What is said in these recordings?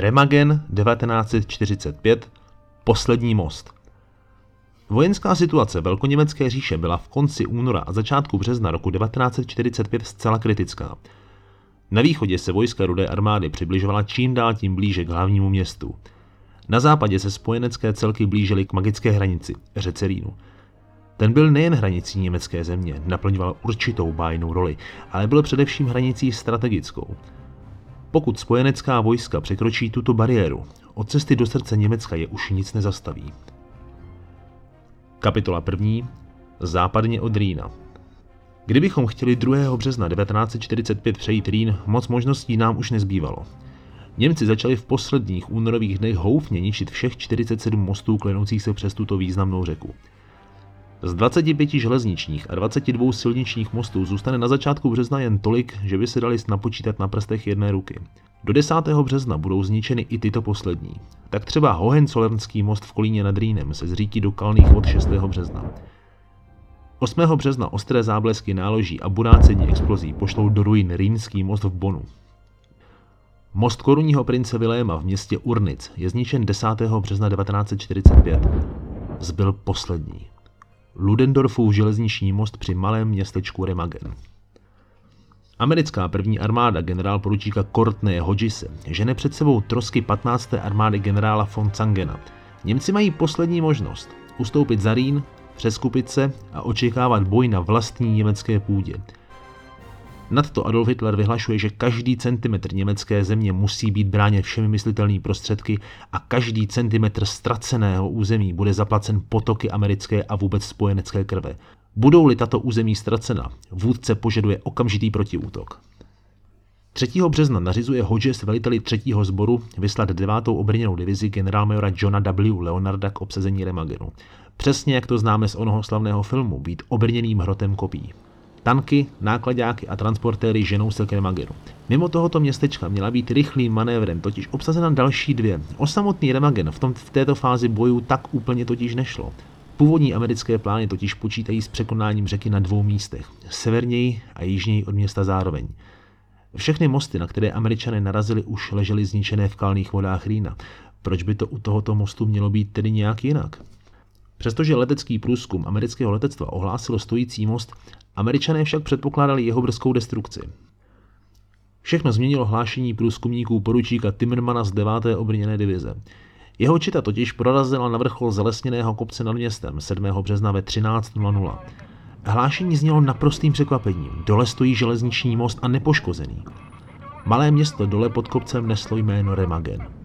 Remagen 1945, poslední most. Vojenská situace Velkoněmecké říše byla v konci února a začátku března roku 1945 zcela kritická. Na východě se vojska Rudé armády přibližovala čím dál tím blíže k hlavnímu městu. Na západě se spojenecké celky blížily k magické hranici, řece Rínu. Ten byl nejen hranicí německé země, naplňoval určitou bájnou roli, ale byl především hranicí strategickou. Pokud spojenecká vojska překročí tuto bariéru, od cesty do srdce Německa je už nic nezastaví. Kapitola první. Západně od Rýna. Kdybychom chtěli 2. března 1945 přejít Rýn, moc možností nám už nezbývalo. Němci začali v posledních únorových dnech houfně ničit všech 47 mostů klenoucích se přes tuto významnou řeku. Z 25 železničních a 22 silničních mostů zůstane na začátku března jen tolik, že by se dali napočítat na prstech jedné ruky. Do 10. března budou zničeny i tyto poslední. Tak třeba Hohenzollernský most v Kolíně nad Rýnem se zřítí do kalných vod 6. března. 8. března ostré záblesky náloží a burácení explozí pošlou do ruin Rýnský most v Bonu. Most korunního prince Viléma v městě Urnic je zničen 10. března 1945. Zbyl poslední. Ludendorffův železniční most při malém městečku Remagen. Americká první armáda generál poručíka Courtney Hodgise žene před sebou trosky 15. armády generála von Zangena. Němci mají poslední možnost ustoupit za Rýn, přeskupit se a očekávat boj na vlastní německé půdě. Nadto Adolf Hitler vyhlašuje, že každý centimetr německé země musí být bráněn všemi myslitelnými prostředky a každý centimetr ztraceného území bude zaplacen potoky americké a vůbec spojenecké krve. Budou-li tato území ztracena, vůdce požaduje okamžitý protiútok. 3. března nařizuje Hodges veliteli 3. sboru vyslat 9. obrněnou divizi generálmajora Johna W. Leonarda k obsazení Remagenu. Přesně jak to známe z onoho slavného filmu, být obrněným hrotem kopí. Tanky, nákladáky a transportéry ženou se k Remagenu. Mimo tohoto městečka měla být rychlým manévrem totiž obsazena další dvě. O samotný Remagen v, tom, v této fázi bojů tak úplně totiž nešlo. Původní americké plány totiž počítají s překonáním řeky na dvou místech, severněji a jižněji od města zároveň. Všechny mosty, na které američané narazili, už ležely zničené v kalných vodách Rýna. Proč by to u tohoto mostu mělo být tedy nějak jinak? Přestože letecký průzkum amerického letectva ohlásilo stojící most, američané však předpokládali jeho brzkou destrukci. Všechno změnilo hlášení průzkumníků poručíka Timmermana z 9. obrněné divize. Jeho čita totiž prorazila na vrchol zalesněného kopce nad městem 7. března ve 13.00. Hlášení znělo naprostým překvapením. Dole stojí železniční most a nepoškozený. Malé město dole pod kopcem neslo jméno Remagen.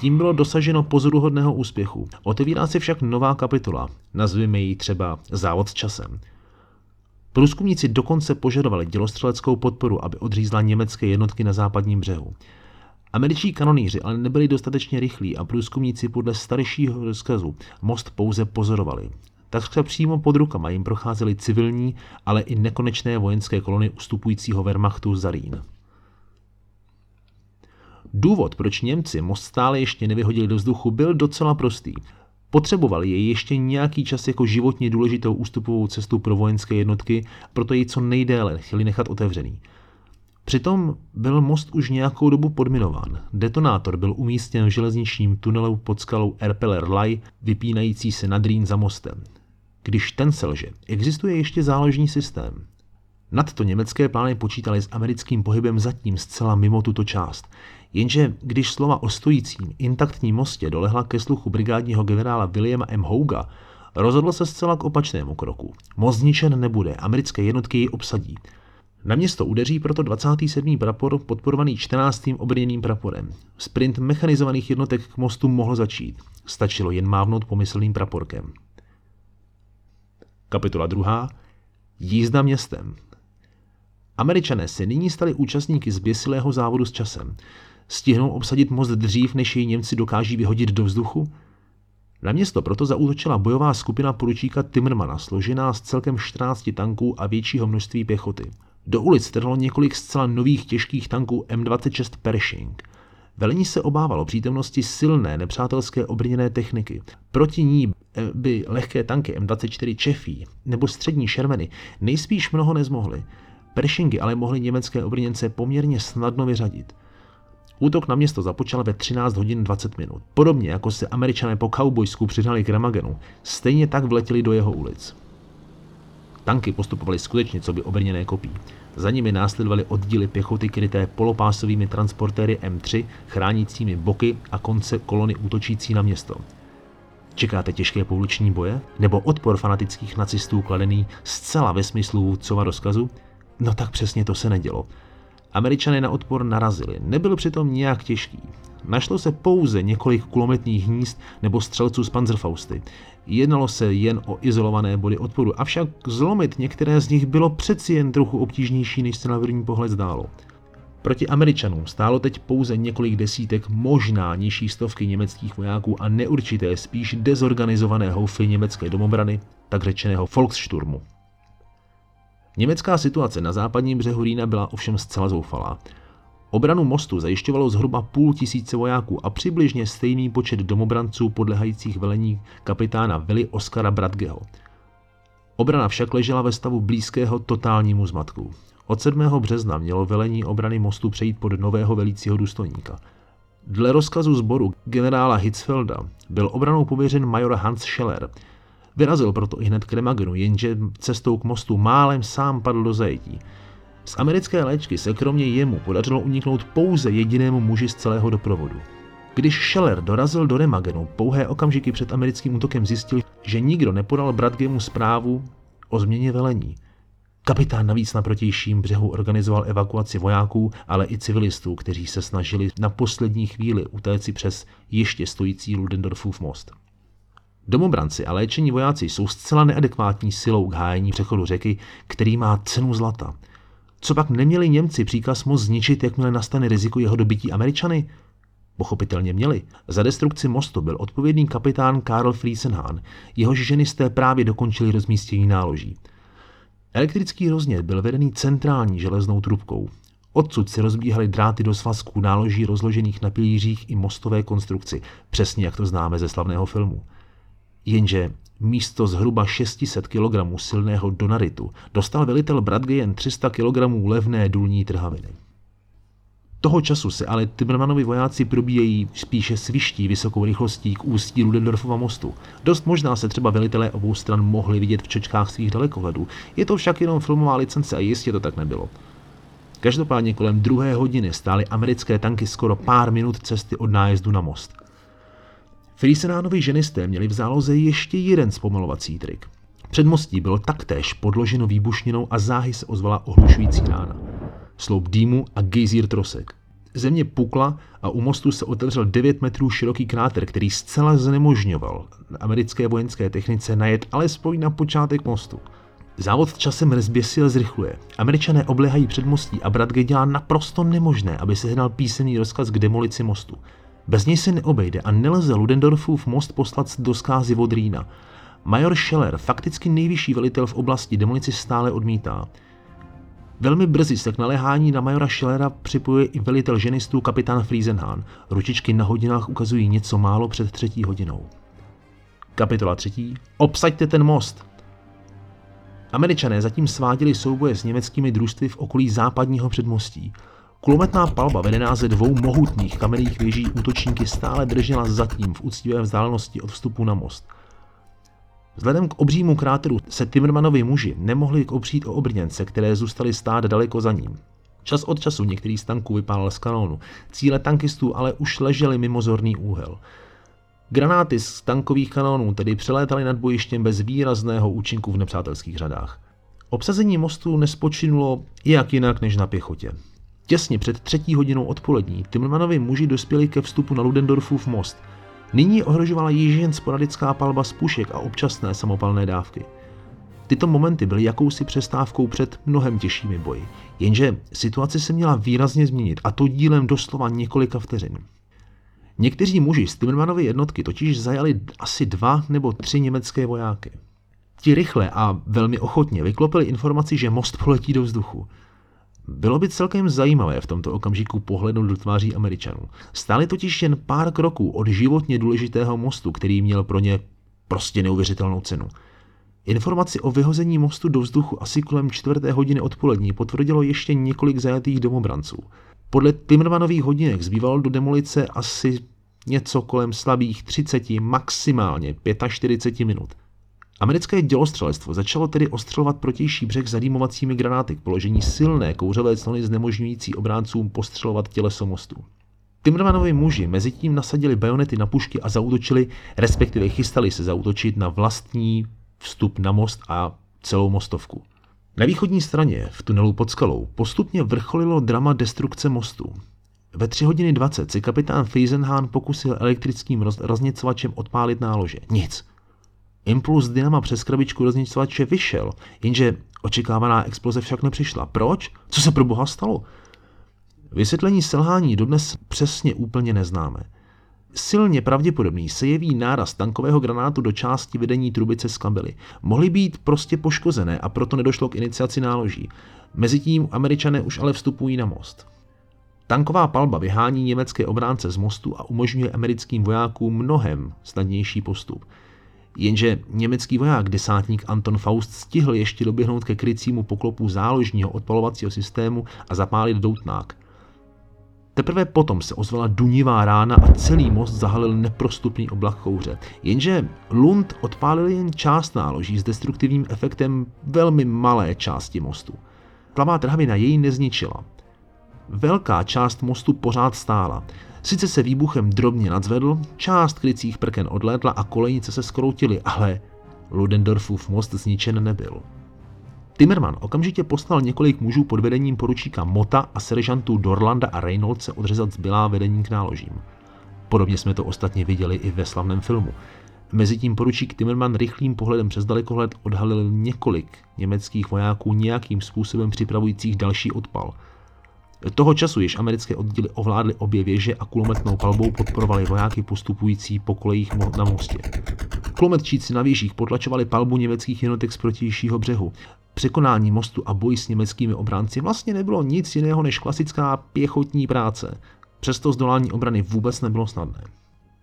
Tím bylo dosaženo pozoruhodného úspěchu. Otevírá se však nová kapitola, nazveme ji třeba Závod s časem. Průzkumníci dokonce požadovali dělostřeleckou podporu, aby odřízla německé jednotky na západním břehu. Američtí kanonýři ale nebyli dostatečně rychlí a průzkumníci podle staršího rozkazu most pouze pozorovali. Takřka přímo pod rukama jim procházely civilní, ale i nekonečné vojenské kolony ustupujícího Wehrmachtu za Rýn. Důvod, proč Němci most stále ještě nevyhodili do vzduchu, byl docela prostý. Potřebovali jej ještě nějaký čas jako životně důležitou ústupovou cestu pro vojenské jednotky, proto jej co nejdéle chtěli nechat otevřený. Přitom byl most už nějakou dobu podminován. Detonátor byl umístěn v železničním tunelu pod skalou Erpeler Lai, vypínající se nad Rýn za mostem. Když ten selže, existuje ještě záložní systém. Nadto německé plány počítaly s americkým pohybem zatím zcela mimo tuto část. Jenže když slova o stojícím, intaktním mostě dolehla ke sluchu brigádního generála Williama M. Houga, rozhodl se zcela k opačnému kroku. Most zničen nebude, americké jednotky ji obsadí. Na město udeří proto 27. prapor podporovaný 14. obrněným praporem. Sprint mechanizovaných jednotek k mostu mohl začít. Stačilo jen mávnout pomyslným praporkem. Kapitola 2. Jízda městem. Američané se nyní stali účastníky zběsilého závodu s časem. Stihnou obsadit most dřív, než jej Němci dokáží vyhodit do vzduchu? Na město proto zaútočila bojová skupina poručíka Timmermana, složená z celkem 14 tanků a většího množství pěchoty. Do ulic trhlo několik zcela nových těžkých tanků M26 Pershing. Velení se obávalo přítomnosti silné nepřátelské obrněné techniky. Proti ní by lehké tanky M24 Čefí nebo střední Shermany nejspíš mnoho nezmohly. Pershingy ale mohly německé obrněnce poměrně snadno vyřadit. Útok na město započal ve 13 hodin 20 minut. Podobně jako se američané po Cowboysku přihnali k Ramagenu, stejně tak vletěli do jeho ulic. Tanky postupovaly skutečně co by obrněné kopí. Za nimi následovaly oddíly pěchoty kryté polopásovými transportéry M3, chránícími boky a konce kolony útočící na město. Čekáte těžké pouliční boje? Nebo odpor fanatických nacistů kladený zcela ve smyslu vůdcova rozkazu? No tak přesně to se nedělo. Američané na odpor narazili, nebyl přitom nějak těžký. Našlo se pouze několik kulometních hnízd nebo střelců z Panzerfausty. Jednalo se jen o izolované body odporu, avšak zlomit některé z nich bylo přeci jen trochu obtížnější, než se na první pohled zdálo. Proti Američanům stálo teď pouze několik desítek, možná nižší stovky německých vojáků a neurčité spíš dezorganizované houfy německé domobrany, tak řečeného Volkssturmu. Německá situace na západním břehu Rýna byla ovšem zcela zoufalá. Obranu mostu zajišťovalo zhruba půl tisíce vojáků a přibližně stejný počet domobranců podlehajících velení kapitána Vili Oskara Bradgeho. Obrana však ležela ve stavu blízkého totálnímu zmatku. Od 7. března mělo velení obrany mostu přejít pod nového velícího důstojníka. Dle rozkazu sboru generála Hitzfelda byl obranou pověřen major Hans Scheller. Vyrazil proto i hned k Remagenu, jenže cestou k mostu málem sám padl do zajetí. Z americké léčky se kromě jemu podařilo uniknout pouze jedinému muži z celého doprovodu. Když Scheller dorazil do Remagenu, pouhé okamžiky před americkým útokem zjistil, že nikdo nepodal Bradgemu zprávu o změně velení. Kapitán navíc na protějším břehu organizoval evakuaci vojáků, ale i civilistů, kteří se snažili na poslední chvíli utéci přes ještě stojící Ludendorffův most. Domobranci a léčení vojáci jsou zcela neadekvátní silou k hájení přechodu řeky, který má cenu zlata. Co pak neměli Němci příkaz most zničit, jakmile nastane riziko jeho dobytí Američany? Pochopitelně měli. Za destrukci mostu byl odpovědný kapitán Karl Friesenhahn, jehož ženisté právě dokončili rozmístění náloží. Elektrický roznět byl vedený centrální železnou trubkou. Odsud se rozbíhaly dráty do svazků náloží rozložených na pilířích i mostové konstrukci, přesně jak to známe ze slavného filmu. Jenže místo zhruba 600 kg silného donaritu dostal velitel Bradge jen 300 kg levné důlní trhaviny. Toho času se ale Timmermanovi vojáci probíjejí spíše sviští vysokou rychlostí k ústí Ludendorfova mostu. Dost možná se třeba velitelé obou stran mohli vidět v čočkách svých dalekohledů. Je to však jenom filmová licence a jistě to tak nebylo. Každopádně kolem druhé hodiny stály americké tanky skoro pár minut cesty od nájezdu na most. Friesenánovi ženisté měli v záloze ještě jeden zpomalovací trik. Předmostí bylo taktéž podloženo výbušninou a záhy se ozvala ohlušující rána sloup dýmu a gejzír trosek. Země pukla a u mostu se otevřel 9 metrů široký kráter, který zcela znemožňoval americké vojenské technice najet alespoň na počátek mostu. Závod časem rezběsil zrychluje. Američané oblehají předmostí a Bradge dělá naprosto nemožné, aby se hnal písemný rozkaz k demolici mostu. Bez něj se neobejde a nelze Ludendorffův most poslat do skázy od Rýna. Major Scheller, fakticky nejvyšší velitel v oblasti demolici stále odmítá. Velmi brzy se k naléhání na majora Schillera připojuje i velitel ženistů kapitán Friesenhahn. Ručičky na hodinách ukazují něco málo před třetí hodinou. Kapitola třetí. Obsaďte ten most! Američané zatím sváděli souboje s německými družstvy v okolí západního předmostí. Kulometná palba vedená ze dvou mohutných kamenných věží útočníky stále držela zatím v úctivé vzdálenosti od vstupu na most – Vzhledem k obřímu kráteru se Timmermanovi muži nemohli opřít o obrněnce, které zůstaly stát daleko za ním. Čas od času některý z tanků vypálil z kanónu, cíle tankistů ale už ležely mimo zorný úhel. Granáty z tankových kanónů tedy přelétaly nad bojištěm bez výrazného účinku v nepřátelských řadách. Obsazení mostu nespočinulo jak jinak než na pěchotě. Těsně před třetí hodinou odpolední Timmermanovi muži dospěli ke vstupu na Ludendorffův most – Nyní ohrožovala již jen sporadická palba z pušek a občasné samopalné dávky. Tyto momenty byly jakousi přestávkou před mnohem těžšími boji, jenže situace se měla výrazně změnit a to dílem doslova několika vteřin. Někteří muži z Timmermanovy jednotky totiž zajali asi dva nebo tři německé vojáky. Ti rychle a velmi ochotně vyklopili informaci, že most poletí do vzduchu. Bylo by celkem zajímavé v tomto okamžiku pohlednout do tváří Američanů. Stáli totiž jen pár kroků od životně důležitého mostu, který měl pro ně prostě neuvěřitelnou cenu. Informaci o vyhození mostu do vzduchu asi kolem čtvrté hodiny odpolední potvrdilo ještě několik zajatých domobranců. Podle Timmermanových hodinek zbývalo do demolice asi něco kolem slabých 30, maximálně 45 minut. Americké dělostřelectvo začalo tedy ostřelovat protější břeh zadýmovacími granáty k položení silné kouřové clony znemožňující obráncům postřelovat těleso mostu. Timmermanovi muži mezi tím nasadili bajonety na pušky a zautočili, respektive chystali se zautočit na vlastní vstup na most a celou mostovku. Na východní straně, v tunelu pod skalou, postupně vrcholilo drama destrukce mostu. Ve 3 hodiny 20 si kapitán Feisenhahn pokusil elektrickým roz- rozněcovačem odpálit nálože. Nic. Impuls dynama přes krabičku rozněcovače vyšel, jenže očekávaná exploze však nepřišla. Proč? Co se pro boha stalo? Vysvětlení selhání dodnes přesně úplně neznáme. Silně pravděpodobný se jeví náraz tankového granátu do části vedení trubice z kabely. Mohly být prostě poškozené a proto nedošlo k iniciaci náloží. Mezitím američané už ale vstupují na most. Tanková palba vyhání německé obránce z mostu a umožňuje americkým vojákům mnohem snadnější postup. Jenže německý voják desátník Anton Faust stihl ještě doběhnout ke krycímu poklopu záložního odpalovacího systému a zapálit doutnák. Teprve potom se ozvala dunivá rána a celý most zahalil neprostupný oblak kouře. Jenže Lund odpálil jen část náloží s destruktivním efektem velmi malé části mostu. Plavá trhavina jej nezničila. Velká část mostu pořád stála. Sice se výbuchem drobně nadzvedl, část krycích prken odlétla a kolejnice se skroutily, ale Ludendorffův most zničen nebyl. Timmerman okamžitě poslal několik mužů pod vedením poručíka Mota a seržantů Dorlanda a Reynoldse odřezat zbylá vedení k náložím. Podobně jsme to ostatně viděli i ve slavném filmu. Mezitím poručík Timmerman rychlým pohledem přes dalekohled odhalil několik německých vojáků nějakým způsobem připravujících další odpal. Toho času již americké oddíly ovládly obě věže a kulometnou palbou podporovali vojáky postupující po kolejích na mostě. Kulometčíci na věžích potlačovali palbu německých jednotek z protějšího břehu. Překonání mostu a boj s německými obránci vlastně nebylo nic jiného než klasická pěchotní práce. Přesto zdolání obrany vůbec nebylo snadné.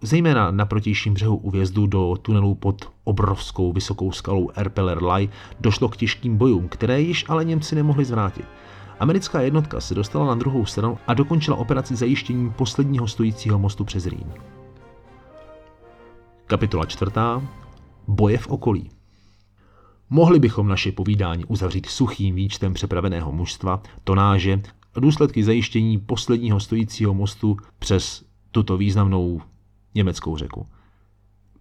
Zejména na protějším břehu u vjezdu do tunelu pod obrovskou vysokou skalou Erpeler Lai došlo k těžkým bojům, které již ale Němci nemohli zvrátit. Americká jednotka se dostala na druhou stranu a dokončila operaci zajištění posledního stojícího mostu přes Rýn. Kapitola čtvrtá. Boje v okolí. Mohli bychom naše povídání uzavřít suchým výčtem přepraveného mužstva, tonáže a důsledky zajištění posledního stojícího mostu přes tuto významnou německou řeku.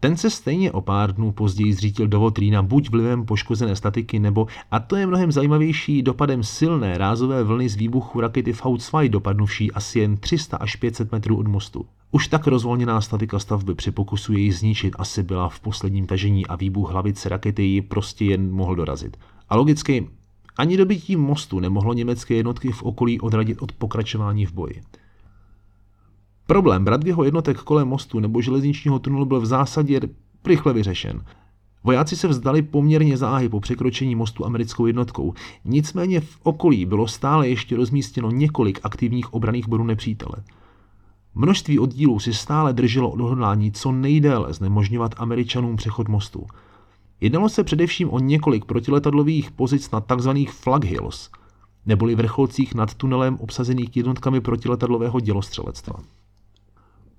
Ten se stejně o pár dnů později zřítil do Votrína buď vlivem poškozené statiky nebo, a to je mnohem zajímavější, dopadem silné rázové vlny z výbuchu rakety V2 dopadnuvší asi jen 300 až 500 metrů od mostu. Už tak rozvolněná statika stavby při pokusu jej zničit asi byla v posledním tažení a výbuch hlavice rakety ji prostě jen mohl dorazit. A logicky, ani dobytí mostu nemohlo německé jednotky v okolí odradit od pokračování v boji. Problém Bradvyho jednotek kolem mostu nebo železničního tunelu byl v zásadě rychle vyřešen. Vojáci se vzdali poměrně záhy po překročení mostu americkou jednotkou, nicméně v okolí bylo stále ještě rozmístěno několik aktivních obraných bodů nepřítele. Množství oddílů si stále drželo odhodlání co nejdéle znemožňovat američanům přechod mostu. Jednalo se především o několik protiletadlových pozic na tzv. flag hills, neboli vrcholcích nad tunelem obsazených jednotkami protiletadlového dělostřelectva.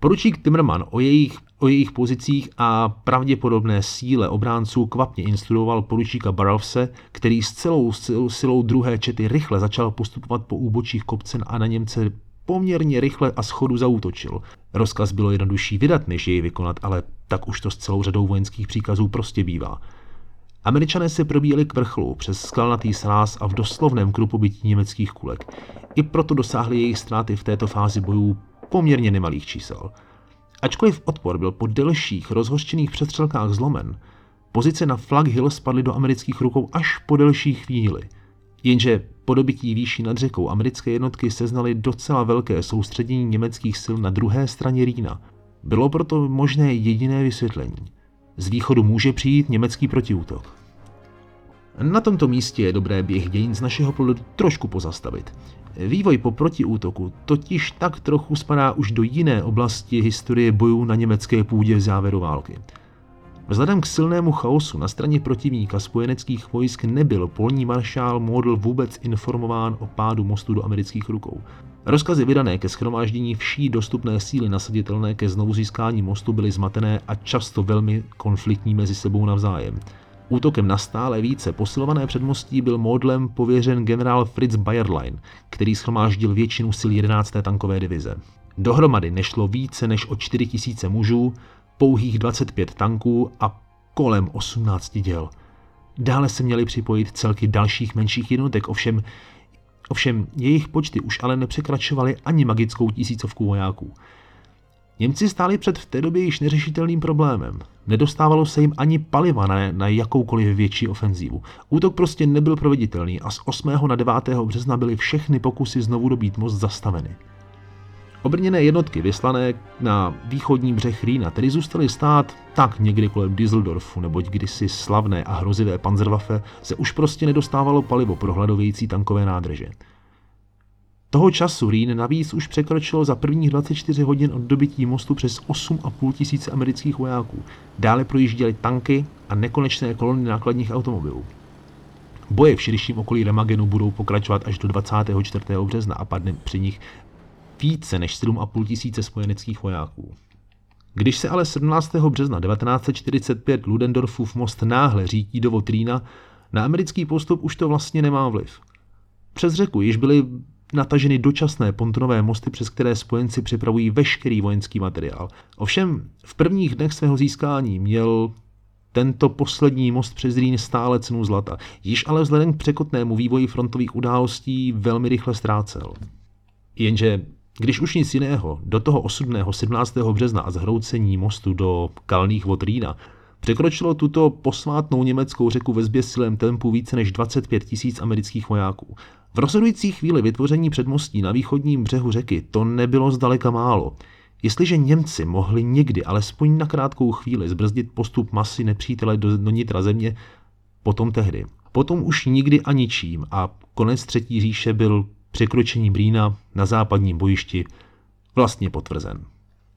Poručík Timmerman o jejich, o jejich pozicích a pravděpodobné síle obránců kvapně instruoval poručíka Barrowse, který s celou silou druhé čety rychle začal postupovat po úbočích kopce a na Němce poměrně rychle a schodu zautočil. Rozkaz bylo jednodušší vydat, než jej vykonat, ale tak už to s celou řadou vojenských příkazů prostě bývá. Američané se probíjeli k vrcholu přes skalnatý sráz a v doslovném krupobytí německých kulek. I proto dosáhly jejich ztráty v této fázi bojů poměrně nemalých čísel. Ačkoliv odpor byl po delších rozhořčených přestřelkách zlomen, pozice na Flag Hill spadly do amerických rukou až po delší chvíli. Jenže po dobytí výší nad řekou americké jednotky seznaly docela velké soustředění německých sil na druhé straně Rýna. Bylo proto možné jediné vysvětlení. Z východu může přijít německý protiútok. Na tomto místě je dobré běh dějin z našeho pohledu trošku pozastavit. Vývoj po protiútoku totiž tak trochu spadá už do jiné oblasti historie bojů na německé půdě v závěru války. Vzhledem k silnému chaosu na straně protivníka spojeneckých vojsk nebyl polní maršál Model vůbec informován o pádu mostu do amerických rukou. Rozkazy vydané ke schromáždění vší dostupné síly nasaditelné ke znovu získání mostu byly zmatené a často velmi konfliktní mezi sebou navzájem. Útokem na stále více posilované předmostí byl modlem pověřen generál Fritz Bayerlein, který schromáždil většinu sil 11. tankové divize. Dohromady nešlo více než o 4 000 mužů, pouhých 25 tanků a kolem 18 děl. Dále se měly připojit celky dalších menších jednotek, ovšem, ovšem jejich počty už ale nepřekračovaly ani magickou tisícovku vojáků. Němci stáli před v té době již neřešitelným problémem. Nedostávalo se jim ani paliva na, na jakoukoliv větší ofenzívu. Útok prostě nebyl proveditelný a z 8. na 9. března byly všechny pokusy znovu dobít most zastaveny. Obrněné jednotky vyslané na východní břeh Rýna tedy zůstaly stát tak někdy kolem Düsseldorfu, neboť kdysi slavné a hrozivé panzerwafe se už prostě nedostávalo palivo pro hladovějící tankové nádrže. Toho času Rýn navíc už překročilo za prvních 24 hodin od dobytí mostu přes 8,5 tisíce amerických vojáků. Dále projížděly tanky a nekonečné kolony nákladních automobilů. Boje v širším okolí Remagenu budou pokračovat až do 24. března a padne při nich více než 7,5 tisíce spojeneckých vojáků. Když se ale 17. března 1945 Ludendorffův most náhle řítí do Votrína, na americký postup už to vlastně nemá vliv. Přes řeku již byly nataženy dočasné pontonové mosty, přes které spojenci připravují veškerý vojenský materiál. Ovšem v prvních dnech svého získání měl tento poslední most přes Rýn stále cenu zlata, již ale vzhledem k překotnému vývoji frontových událostí velmi rychle ztrácel. Jenže když už nic jiného, do toho osudného 17. března a zhroucení mostu do kalných vod Rýna překročilo tuto posvátnou německou řeku ve zběsilém tempu více než 25 tisíc amerických vojáků. V rozhodující chvíli vytvoření předmostí na východním břehu řeky to nebylo zdaleka málo. Jestliže Němci mohli někdy alespoň na krátkou chvíli zbrzdit postup masy nepřítele do, do nitra země, potom tehdy. Potom už nikdy a ničím a konec třetí říše byl překročením Rýna na západním bojišti vlastně potvrzen.